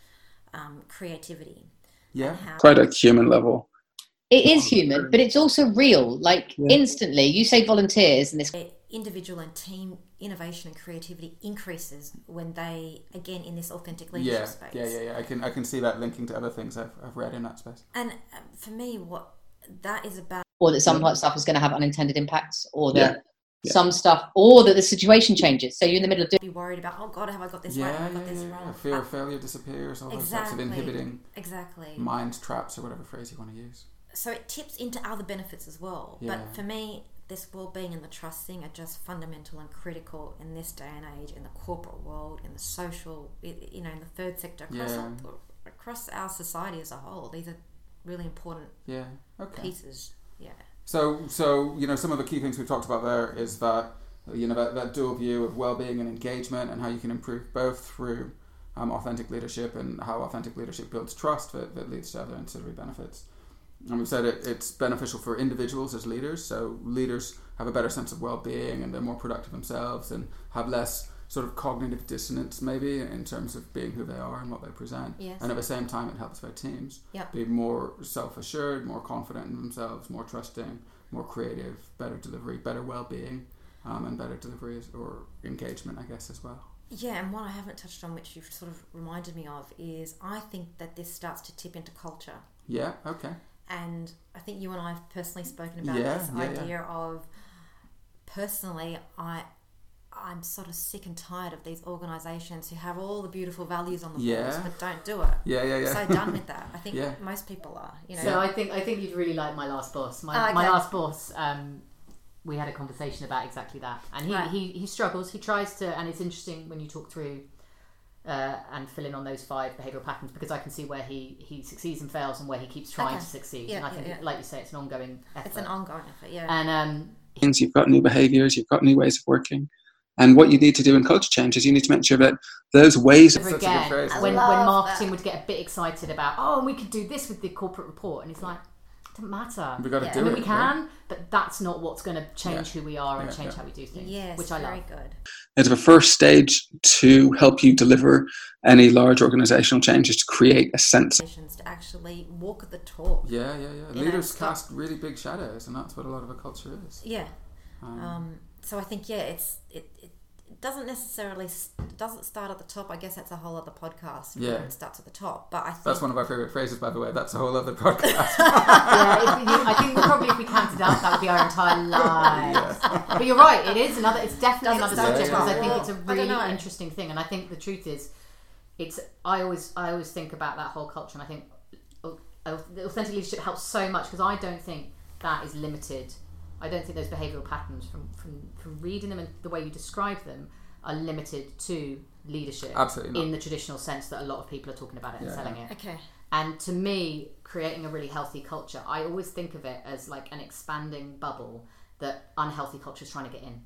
um, creativity. yeah. how Quite a human level. It is human, but it's also real. Like Yeah. instantly, you say volunteers, and this individual and team innovation and creativity increases when they, again, in this authentic leadership Yeah, space. yeah, yeah, yeah. I can I can see that linking to other things I've, I've read in that space. And um, for me, what that is about. Or that some stuff is going to have unintended impacts, or that Yeah. Yeah. some stuff, or that the situation changes. So you're in the middle of doing. be worried about oh god have i got this Yeah, right have i got this yeah, yeah. wrong Fear Uh, of failure disappears. All those types of inhibiting exactly mind traps or whatever phrase you want to use. so it tips into other benefits as well Yeah. but for me this well-being and the trust thing are just fundamental and critical in this day and age in the corporate world in the social you know in the third sector across, Yeah. across our society as a whole these are really important Yeah. Okay. pieces yeah So, so you know, some of the key things we've talked about there is that you know that, that dual view of well-being and engagement, and how you can improve both through um, authentic leadership and how authentic leadership builds trust that, that leads to other ancillary benefits. And we've said it, it's beneficial for individuals as leaders. So leaders have a better sense of well-being and they're more productive themselves and have less sort of cognitive dissonance maybe in terms of being who they are and what they present. Yes. And at the same time, it helps their teams Yep. be more self-assured, more confident in themselves, more trusting, more creative, better delivery, better well-being, um, and better delivery or engagement, I guess, as well. yeah and one i haven't touched on which you've sort of reminded me of is i think that this starts to tip into culture Yeah. Okay. and I think you and I have personally spoken about Yeah, this yeah, yeah. idea of personally I I'm sort of sick and tired of these organisations who have all the beautiful values on the walls but don't do it. Yeah. Yeah. Yeah. So done with that. I think Yeah. most people are. You know. So I think I think you'd really like my last boss. My, Oh, okay. my last boss um, we had a conversation about exactly that, and he, Right. he he struggles. He tries to, and it's interesting when you talk through. Uh, and fill in on those five behavioural patterns because I can see where he, he succeeds and fails and where he keeps trying Okay. to succeed. Yeah, and I think, yeah. like you say, it's an ongoing effort. It's an ongoing effort. Yeah. and um, things, you've got new behaviors, you've got new ways of working. And what you need to do in culture change is you need to make sure that those ways over Such a good again, phrase. when, when marketing that. would get a bit excited about, oh, and we could do this with the corporate report, and it's like, it doesn't matter. We got to Yeah. do I mean, it. we right? can, but that's not what's going to change who we are and Yeah, change yeah. how we do things. yes. which I very love. good. as a first stage to help you deliver any large organizational changes to create a sense To actually walk the talk. Yeah, yeah, yeah. You know, Leaders stop- cast really big shadows, and that's what a lot of a culture is. Yeah. Um, Um, so I think yeah, it's it, it, it doesn't necessarily s- it doesn't start at the top. I guess that's a whole other podcast. Yeah. where it starts at the top. But I think that's one of our favorite phrases, by the way. That's a whole other podcast. yeah, you, I think probably if we counted out, that would be our entire lives. But you're right, it is another. It's definitely Doesn't another subject at because I think it's a really interesting thing, and I think the truth is, it's. I always, I always think about that whole culture, and I think au- au- the authentic leadership helps so much because I don't think that is limited. I don't think those behavioural patterns from, from from reading them and the way you describe them are limited to leadership Absolutely in the traditional sense that a lot of people are talking about it and Yeah, selling it. okay. And to me, creating a really healthy culture, I always think of it as like an expanding bubble that unhealthy culture is trying to get in.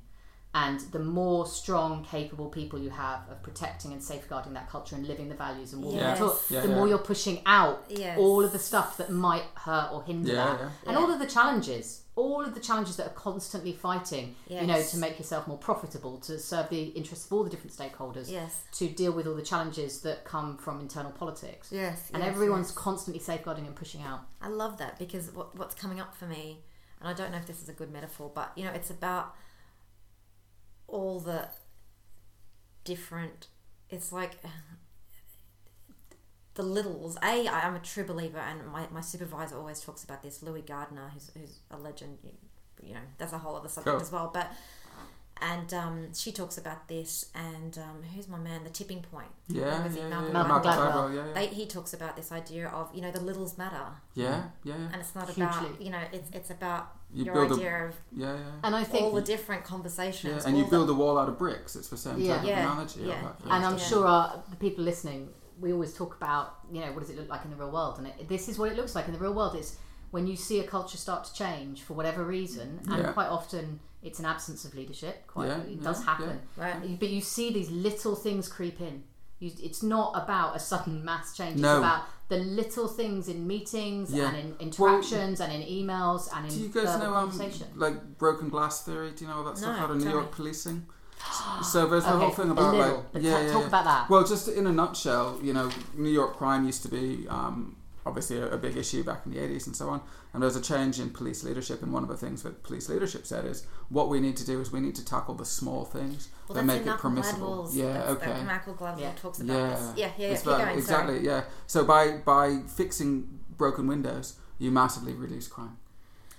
And the more strong, capable people you have of protecting and safeguarding that culture and living the values and walking Yes. the talk, Yeah, the yeah. more you're pushing out Yes. all of the stuff that might hurt or hinder Yeah, that. yeah. And Yeah. all of the challenges, all of the challenges that are constantly fighting, you know, to make yourself more profitable, to serve the interests of all the different stakeholders, Yes. to deal with all the challenges that come from internal politics Yes. and yes, everyone's yes. constantly safeguarding and pushing out. I love that because what, what's coming up for me, and I don't know if this is a good metaphor, but you know, it's about all the different. It's like the littles. A, I- I'm a true believer, and my, my supervisor always talks about this. Louis Gardner, who's, who's a legend, you- you know, that's a whole other subject Cool. as well. But and um, she talks about this, and um, who's my man? The tipping point. yeah, Who yeah, yeah, Malcolm yeah. Malcolm Malcolm Gladwell. Gladwell, yeah, yeah. They, he talks about this idea of you know the littles matter, yeah, yeah, yeah. and it's not Hugely. about you know it's it's about You your build a- idea of Yeah, yeah. And I think, all the different conversations. Yeah, and you build the, a wall out of bricks. It's the same Yeah. type of Yeah, analogy. of yeah. and I'm Yeah. sure our, the people listening, we always talk about, you know, what does it look like in the real world? And it, this is what it looks like in the real world. It's when you see a culture start to change for whatever reason, and Yeah. quite often it's an absence of leadership. Quite, Yeah, it does yeah, happen. Right. But you see these little things creep in. You, it's not about a sudden mass change. No. It's about the little things in meetings Yeah. and in interactions and in emails and in Do you guys know um, like broken glass theory? Do you know all that stuff No, out of New York me. policing? So there's the Okay, whole thing about little, like yeah, yeah, talk yeah. about that. Well, just in a nutshell, you know, New York crime used to be um, obviously a, a big issue back in the 80s and so on. And there's a change in police leadership. And one of the things that police leadership said is what we need to do is we need to tackle the small things well, that that's make in it Malcolm permissible. Gladwell's. Yeah, that's, okay. Malcolm Gladwell Yeah. talks about Yeah, this. Yeah, yeah, yeah. It's Keep going. exactly. Sorry. Yeah. So by by fixing broken windows, you massively reduce crime,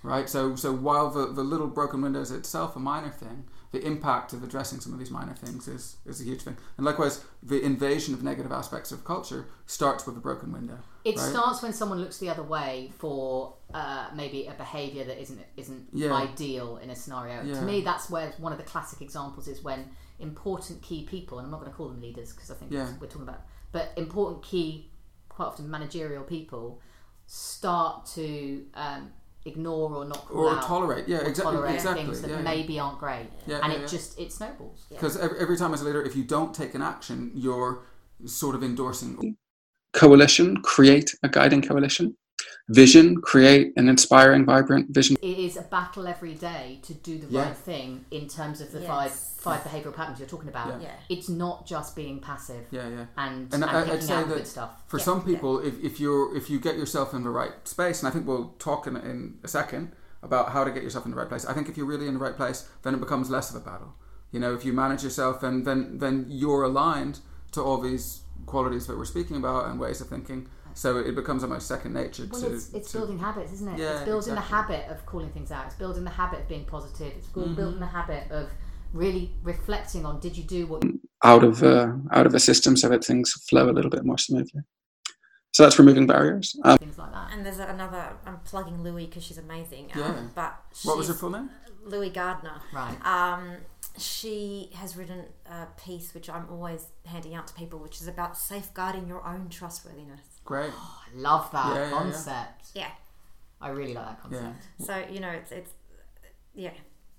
right? So so while the, the little broken windows itself a minor thing, the impact of addressing some of these minor things is is a huge thing. And likewise, the invasion of negative aspects of culture starts with a broken window. It right? starts when someone looks the other way for uh, maybe a behaviour that isn't isn't Yeah. ideal in a scenario. Yeah. To me, that's where one of the classic examples is when important key people, and I'm not going to call them leaders because I think Yeah. we're talking about, but important key, quite often managerial people, start to um, ignore or not or out tolerate. Yeah, or exactly. tolerate Exactly. things that yeah, yeah. maybe aren't great, Yeah, and yeah, it yeah. just it snowballs. Because every, every time as a leader, if you don't take an action, you're sort of endorsing. coalition, create a guiding coalition. Vision, create an inspiring, vibrant vision. it is a battle every day to do the Yeah. right thing in terms of the Yes. five five behavioural patterns you're talking about. Yeah. It's not just being passive Yeah, yeah. and, And and, I- I'd picking say out that good stuff. For Yeah, some yeah. people, if, if you're if you get yourself in the right space, and I think we'll talk in, in a second about how to get yourself in the right place. I think if you're really in the right place, then it becomes less of a battle. You know, if you manage yourself, and then then you're aligned to all these qualities that we're speaking about and ways of thinking. So it becomes almost second nature. Well, to, it's, it's to- building habits, isn't it? Yeah, it's building the habit of calling things out. It's building the habit of being positive. It's buil- Mm-hmm. building the habit of really reflecting on did you do what you out of uh, out of a system so that things flow a little bit more smoothly. So that's removing barriers. Um, things like that. And there's another. I'm plugging Louie because she's amazing. Um, Yeah. But what was her full name? Louie Gardner. Right. Um, she has written a piece which I'm always handing out to people, which is about safeguarding your own trustworthiness. Great. I love that Yeah, yeah, yeah. concept. Yeah. I really like that Yeah. concept. So you know, it's it's yeah.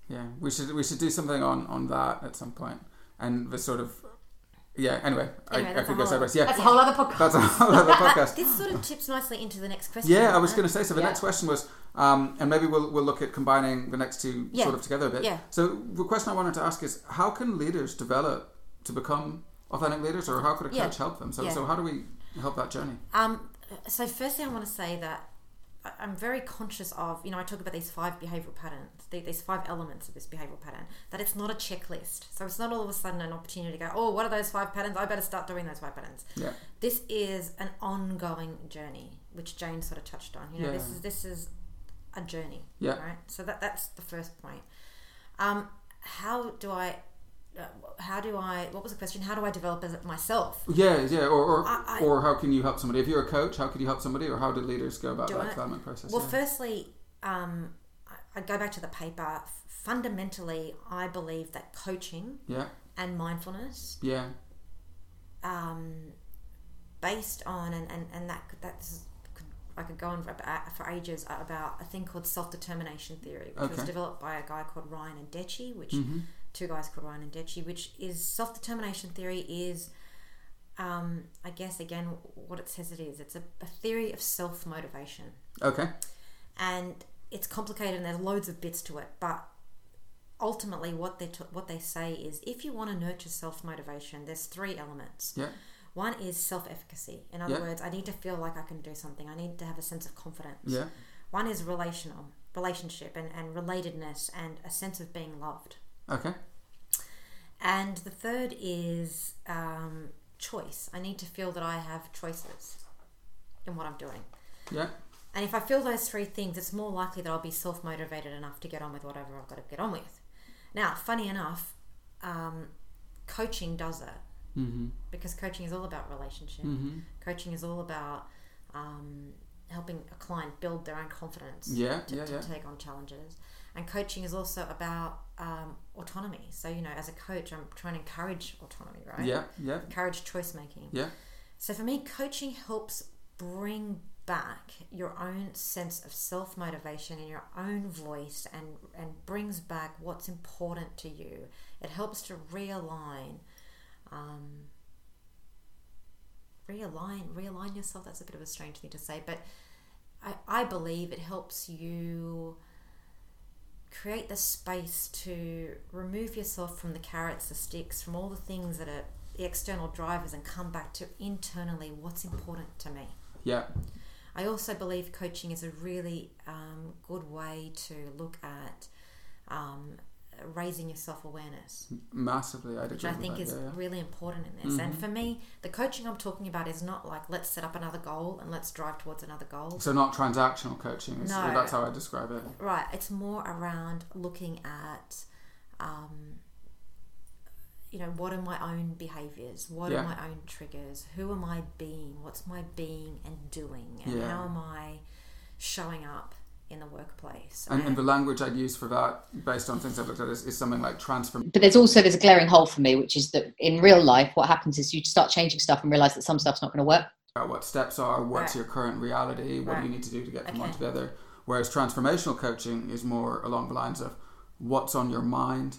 Yeah, we should we should do something on on that at some point, and the sort of yeah. Anyway, Anyway, I, I that's could go sideways. Yeah, That's a whole other podcast. that's a whole other podcast. This sort of tips nicely into the next question. Yeah, I was going to say. So the Yeah. next question was, um, and maybe we'll we'll look at combining the next two Yeah. sort of together a bit. Yeah. So the question I wanted to ask is, how can leaders develop to become authentic leaders, or how could a Yeah. coach help them? So Yeah. so how do we help that journey? Um, so firstly, I want to say that I'm very conscious of, you know, I talk about these five behavioral patterns, these five elements of this behavioral pattern, that it's not a checklist. So it's not all of a sudden an opportunity to go, oh, what are those five patterns? I better start doing those five patterns. Yeah. This is an ongoing journey, which Jane sort of touched on. You know, this is this is a journey. Yeah. Right. So that that's the first point. Um, how do I? Uh, how do I? What was the question? How do I develop as myself? Yeah, yeah, or or, I- I- or how can you help somebody? If you're a coach, how could you help somebody, or how do leaders go about that I- development process? Well, yeah. firstly, um, I- go back to the paper. Fundamentally, I believe that coaching yeah, and mindfulness, yeah, um, based on and and and that that's could, I could go on for, for ages about a thing called self determination theory, which was developed by a guy called Ryan and Deci, which hmm two guys called Ryan and Deci, which is self determination theory is. Um, I guess again, what it says it is. It's a, a theory of self motivation. okay, and it's complicated and there's loads of bits to it but ultimately what they t- what they say is if you want to nurture self motivation there's three elements yeah, one is self efficacy in other Yeah. words i need to feel like i can do something i need to have a sense of confidence yeah, one is relational relationship and, and relatedness and a sense of being loved okay, and the third is um, choice. I need to feel that i have choices in what i'm doing. Yeah, And if I feel those three things, it's more likely that I'll be self motivated enough to get on with whatever I've got to get on with. Now, funny enough, um, coaching does that hmm because coaching is all about relationship. hmm Coaching is all about um, helping a client build their own confidence yeah, to, yeah, to yeah, take on challenges. And coaching is also about um, autonomy. So, you know, as a coach, I'm trying to encourage autonomy, right? yeah, yeah, Encourage choice making. yeah, So for me, coaching helps bring back your own sense of self motivation and your own voice and, and brings back what's important to you. It helps to realign. Um, realign realign yourself that's a bit of a strange thing to say but I, I believe it helps you create the space to remove yourself from the carrots the sticks from all the things that are the external drivers and come back to internally what's important to me. Yeah, I also believe coaching is a really um, good way to look at um, raising your self awareness, massively. I'd which I think that. is yeah, yeah. really important in this. And Mhm. for me, the coaching I'm talking about is not like let's set up another goal and let's drive towards another goal. So not transactional coaching. Is, No. That's how I describe it. Right, it's more around looking at, um, you know, what are my own behaviors? What Yeah. are my own triggers? Who am I being? What's my being and doing? And how am I showing up in the workplace? And, and the language I'd use for that, based on things I've looked at, is, is something like transform. But there's also there's a glaring hole for me, which is that in real life, what happens is you start changing stuff and realize that some stuff's not going to work. about what steps are, what's Right. your current reality, what do you need to do to get from Okay. one to the other. Whereas transformational coaching is more along the lines of what's on your mind,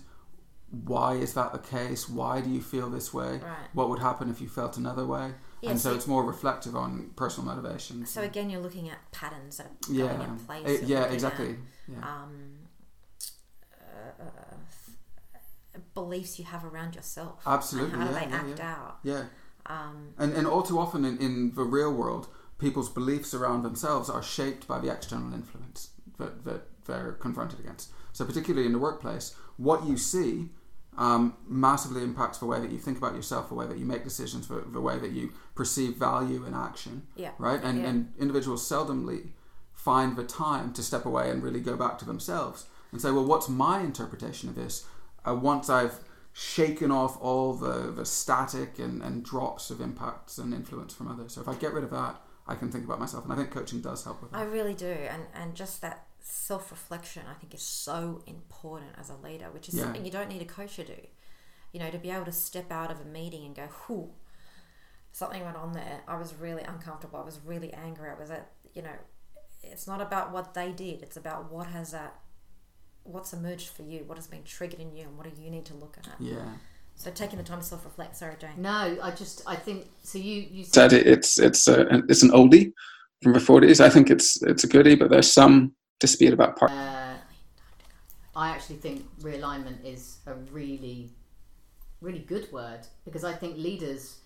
why is that the case, why do you feel this way, Right. what would happen if you felt another way. Yeah, and so so- it's more reflective on personal motivations. So again, you're looking at patterns that are yeah, going in place. Eh, You're yeah, exactly. at, Yeah. um, uh, beliefs you have around yourself. Absolutely, And how do yeah, they yeah, act out? yeah. Um, And, and all too often in, in the real world, people's beliefs around themselves are shaped by the external influence that, that they're confronted against. So, particularly in the workplace, what you see um, massively impacts the way that you think about yourself, the way that you make decisions, the, the way that you perceive value in action. Yeah. Right? And, Yeah. and individuals seldomly find the time to step away and really go back to themselves and say, well, what's my interpretation of this? Uh, once I've shaken off all the, the static and, and drops of impacts and influence from others. So if I get rid of that, I can think about myself. And I think coaching does help with that. I really do, and and just that self reflection, I think, is so important as a leader, which is Yeah. something you don't need a coach to do. You know, to be able to step out of a meeting and go, "Whew, something went on there. I was really uncomfortable. I was really angry. I was at, you know, it's not about what they did. It's about what has that, what's emerged for you, what has been triggered in you, and what do you need to look at. Yeah. So taking the time to self reflect. Sorry, Jane. No, I just I think so. You you Said it's it's a, it's an oldie from the 40s. I think it's it's a goodie, but there's some dispute about part. Uh, I actually think realignment is a really, really good word because I think leaders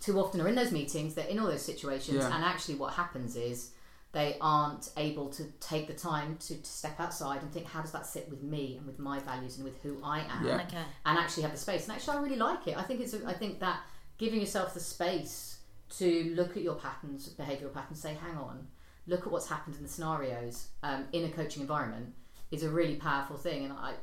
too often are in those meetings, they're in all those situations, Yeah. and actually what happens is they aren't able to take the time to, to step outside and think, how does that sit with me and with my values and with who I am? Yeah. Okay. and actually have the space. And actually, I really like it. I think it's. A, I think that giving yourself the space to look at your patterns, behavioural patterns, say, hang on, look at what's happened in the scenarios um, in a coaching environment is a really powerful thing. And I,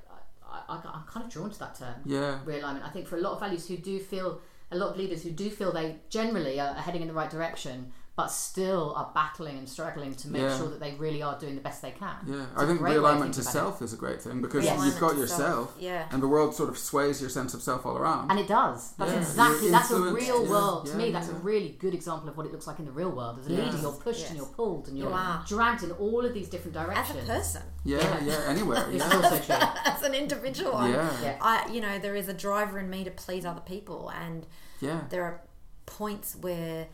I, I, I'm kind of drawn to that term, Yeah. realignment. I think for a lot of values who do feel, a lot of leaders who do feel they generally are heading in the right direction, but still are battling and struggling to make Yeah. sure that they really are doing the best they can. Yeah, It's I a think great way of realignment to self is a great thing because Realignment you've got yourself, yeah. and the world sort of sways your sense of self all around. And it does. That's Yeah. exactly. You're That's a influenced. real Yeah. world. To Yeah, me, that's a really good example of what it looks like in the real world. As a Yeah. leader, you're pushed Yes. and you're pulled and you're You dragged in all of these different directions. As directions. a person, yeah, Yeah. yeah, anywhere. It's also true. as an individual, I'm- yeah, Yeah. I, you know, there is a driver in me to please other people, and yeah, there are points where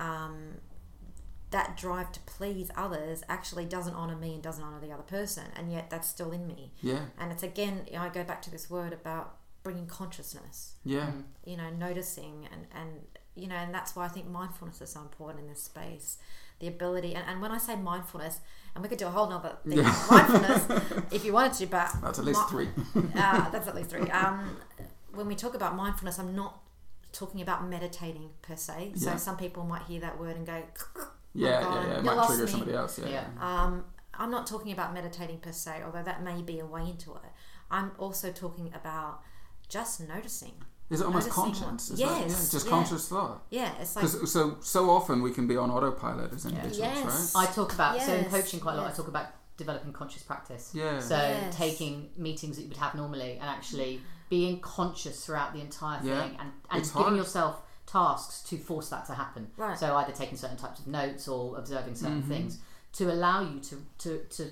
um, that drive to please others actually doesn't honor me and doesn't honor the other person, and yet that's still in me. yeah, And it's again, I go back to this word about bringing consciousness. yeah, You know, noticing and and you know, and that's why I think mindfulness is so important in this space. The ability, and, and when I say mindfulness, and we could do a whole nother thing Yeah. mindfulness if you wanted to, but That's at least mi- three. uh, that's at least three. Um, when we talk about mindfulness, I'm not talking about meditating per se. So Yeah. some people might hear that word and go, Yeah, God, yeah, yeah. It might trigger me. somebody else. Yeah, Yeah. um, I'm not talking about meditating per se, although that may be a way into it. I'm also talking about just noticing. Is it almost Noticing conscience? what- Is that- yeah, Yes, just yeah. conscious thought. Yeah, it's like Because so so often we can be on autopilot as individuals, Yes. right? I talk about so in coaching quite a lot. I talk about developing conscious practice. Yeah. So Yes. taking meetings that you would have normally and actually being conscious throughout the entire Yeah. thing and, and It's giving hard. yourself tasks to force that to happen. Right. So either taking certain types of notes or observing certain Mm-hmm. things to allow you to, to, to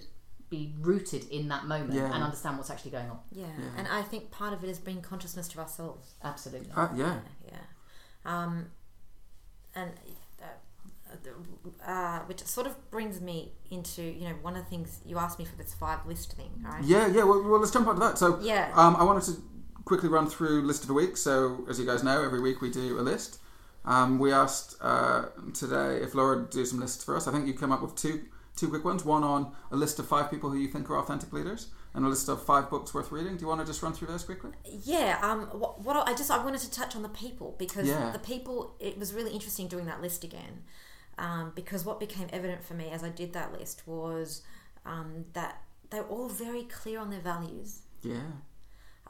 be rooted in that moment Yeah. and understand what's actually going on. yeah. and I think part of it is bringing consciousness to ourselves. Absolutely. Uh, yeah, Yeah, um, and uh, uh, which sort of brings me into you know one of the things you asked me for this five list thing, right? yeah, yeah. Well, well, let's jump onto that. So, Yeah. um, I wanted to quickly run through list of the week. So, as you guys know, every week we do a list. Um, we asked uh, today if Laura would do some lists for us. I think you came up with two two quick ones. One on a list of five people who you think are authentic leaders, and a list of five books worth reading. Do you want to just run through those quickly? Yeah, um, what, what I just I wanted to touch on the people because Yeah. the people it was really interesting doing that list again, um, because what became evident for me as I did that list was um, that they were all very clear on their values. Yeah,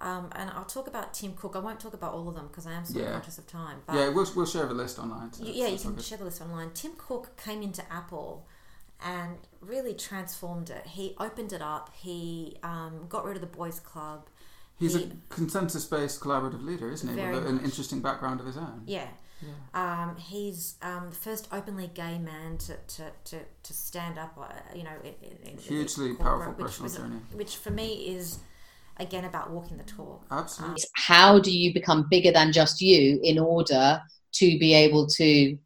Um, and I'll talk about Tim Cook. I won't talk about all of them because I am sort Yeah. of conscious of time. But yeah. We'll we'll share the list online. so you, yeah, can share the list online. Tim Cook came into Apple and really transformed it. He opened it up. He um, got rid of the boys' club. He's he- a consensus-based collaborative leader, isn't he? With a- an interesting background of his own. Yeah. Yeah. Um, he's um, the first openly gay man to, to, to, to stand up, uh, you know, in, in, in Hugely corporate, powerful which personal was- journey. Which for me is, again, about walking the talk. Absolutely. how do you become bigger than just you in order to be able to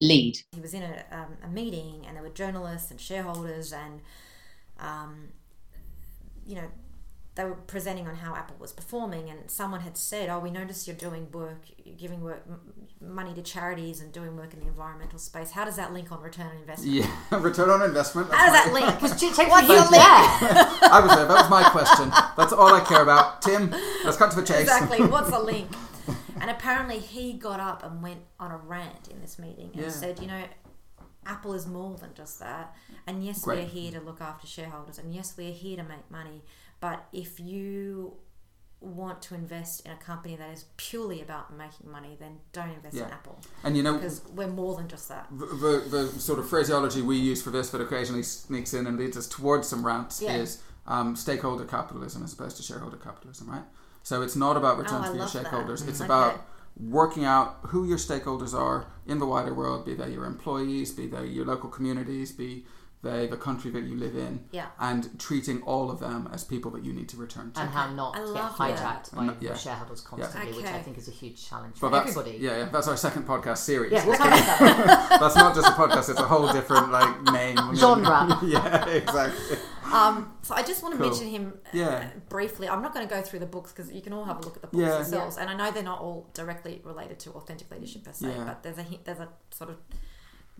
lead He was in a, um, a meeting and there were journalists and shareholders and, um, you know, they were presenting on how Apple was performing, and someone had said, "Oh, we notice you're doing work, you're giving work m- money to charities and doing work in the environmental space. How does that link on return on investment? Yeah, return on investment. How does that link? Because take What's you your link? there. I was there. That was my question. That's all I care about. Tim, let's cut to the chase. exactly. What's the link? And apparently, he got up and went on a rant in this meeting and Yeah. said, "You know, Apple is more than just that. And yes, Great. we're here to look after shareholders, and yes, we're here to make money. But if you want to invest in a company that is purely about making money, then don't invest in Yeah. Apple And you know, because we're more than just that. the, the, the sort of phraseology we use for this that occasionally sneaks in and leads us towards some rants Yeah. is um, stakeholder capitalism as opposed to shareholder capitalism, right? So it's not about returns Oh, for your love that. It's Okay. about working out who your stakeholders are in the wider world, be they your employees, be they your local communities, be they the country that you live in, Yeah. and treating all of them as people that you need to return to. and how not I to get hijacked that. by And- yeah. your shareholders constantly, which I think is a huge challenge But for that's, everybody. Yeah, yeah, that's our second podcast series. Yeah, we'll that. that's not just a podcast; it's a whole different like name Genre. yeah, exactly. Um, so I just want to Cool. mention him uh, Yeah. briefly. I'm not going to go through the books because you can all have a look at the books Yeah. yourselves. And I know they're not all directly related to authentic leadership per se, Yeah. but there's a hi- there's a sort of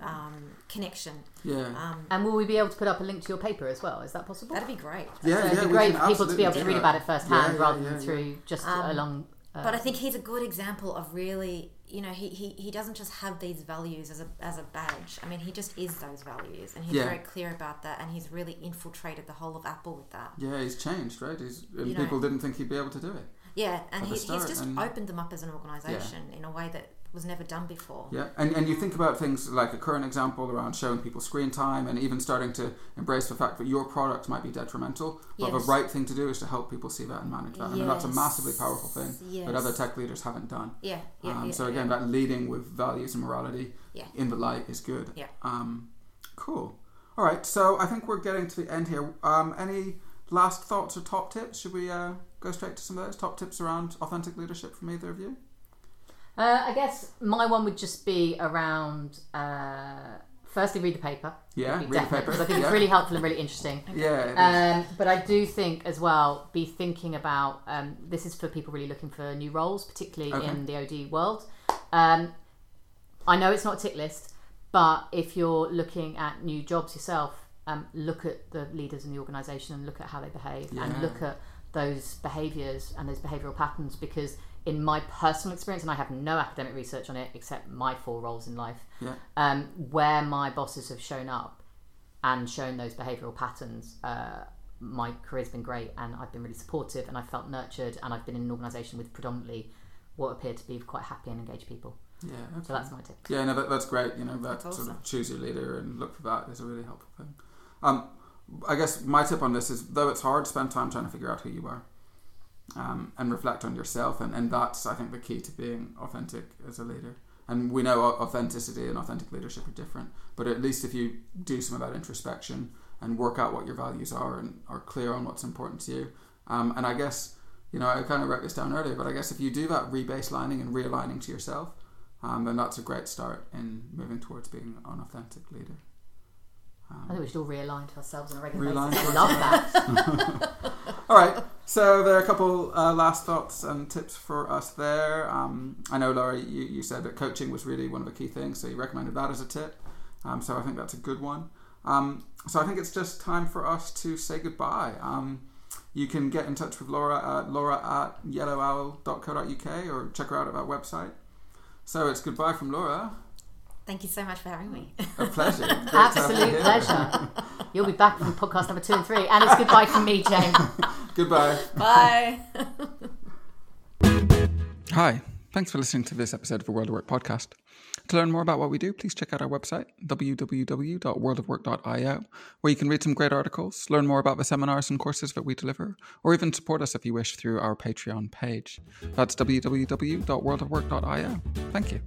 um, connection. Yeah. Um, And will we be able to put up a link to your paper as well? Is that possible? that'd be great. yeah, so it'd yeah, be we great for people to be able to read about it firsthand Yeah, rather yeah, than yeah, through just Um, along. Uh, But I think he's a good example of really, you know, he, he, he doesn't just have these values as a, as a badge. I mean, he just is those values, and he's Yeah. very clear about that, and he's really infiltrated the whole of Apple with that. Yeah, he's changed, right? He's and You know- people didn't think he'd be able to do it. Yeah, and he, he's just and- opened them up as an organisation in a way that was never done before. Yeah, and and you think about things like a current example around showing people screen time, and even starting to embrace the fact that your product might be detrimental, but the right thing to do is to help people see that and manage that. I mean, that's a massively powerful thing that other tech leaders haven't done. Yeah, yeah, um, yeah. so again, yeah. that leading with values and morality Yeah. in the light is good. Yeah. Um, cool. All right. So I think we're getting to the end here. Um, any last thoughts or top tips? Should we uh, go straight to some of those top tips around authentic leadership from either of you? Uh, I guess my one would just be around. Uh, firstly, read the paper. Yeah, read the paper. because I think Yeah. it's really helpful and really interesting. Yeah. Um, but I do think as well, be thinking about um, this is for people really looking for new roles, particularly Okay. in the OD world. Um, I know it's not a tick list, but if you're looking at new jobs yourself, um, look at the leaders in the organisation and look at how they behave Yeah. and look at those behaviours and those behavioural patterns because in my personal experience, and I have no academic research on it except my four roles in life, Yeah. um, where my bosses have shown up and shown those behavioural patterns, uh, my career's been great and I've been really supportive and I felt nurtured and I've been in an organisation with predominantly what appear to be quite happy and engaged people. Yeah. Okay. So that's my tip. Yeah, no, that, that's great. You know, that That's sort awesome. of choose your leader and look for that is a really helpful thing. Um, I guess my tip on this is, though it's hard, spend time trying to figure out who you are, um, and reflect on yourself, and, and that's I think the key to being authentic as a leader. And we know authenticity and authentic leadership are different, but at least if you do some of that introspection and work out what your values are and are clear on what's important to you, um, and I guess you know I kind of wrote this down earlier, but I guess if you do that rebaselining and realigning to yourself, um, then that's a great start in moving towards being an authentic leader. I think we should all realign to ourselves on a regular basis. I love that. All right, so there are a couple uh, last thoughts and tips for us there. Um, I know, Laura, you, you said that coaching was really one of the key things, so you recommended that as a tip. Um, so I think that's a good one. Um, so I think it's just time for us to say goodbye. Um, you can get in touch with Laura at laura at yellowowl.co.uk or check her out at our website. So it's goodbye from Laura. Thank you so much for having me. A pleasure. Great you Absolute pleasure. You'll be back from podcast number two and three. And it's goodbye from me, Jane. Goodbye. Bye. Hi, thanks for listening to this episode of the World of Work podcast. To learn more about what we do, please check out our website, www.worldofwork.io, where you can read some great articles, learn more about the seminars and courses that we deliver, or even support us if you wish through our Patreon page. That's www.worldofwork.io. Thank you.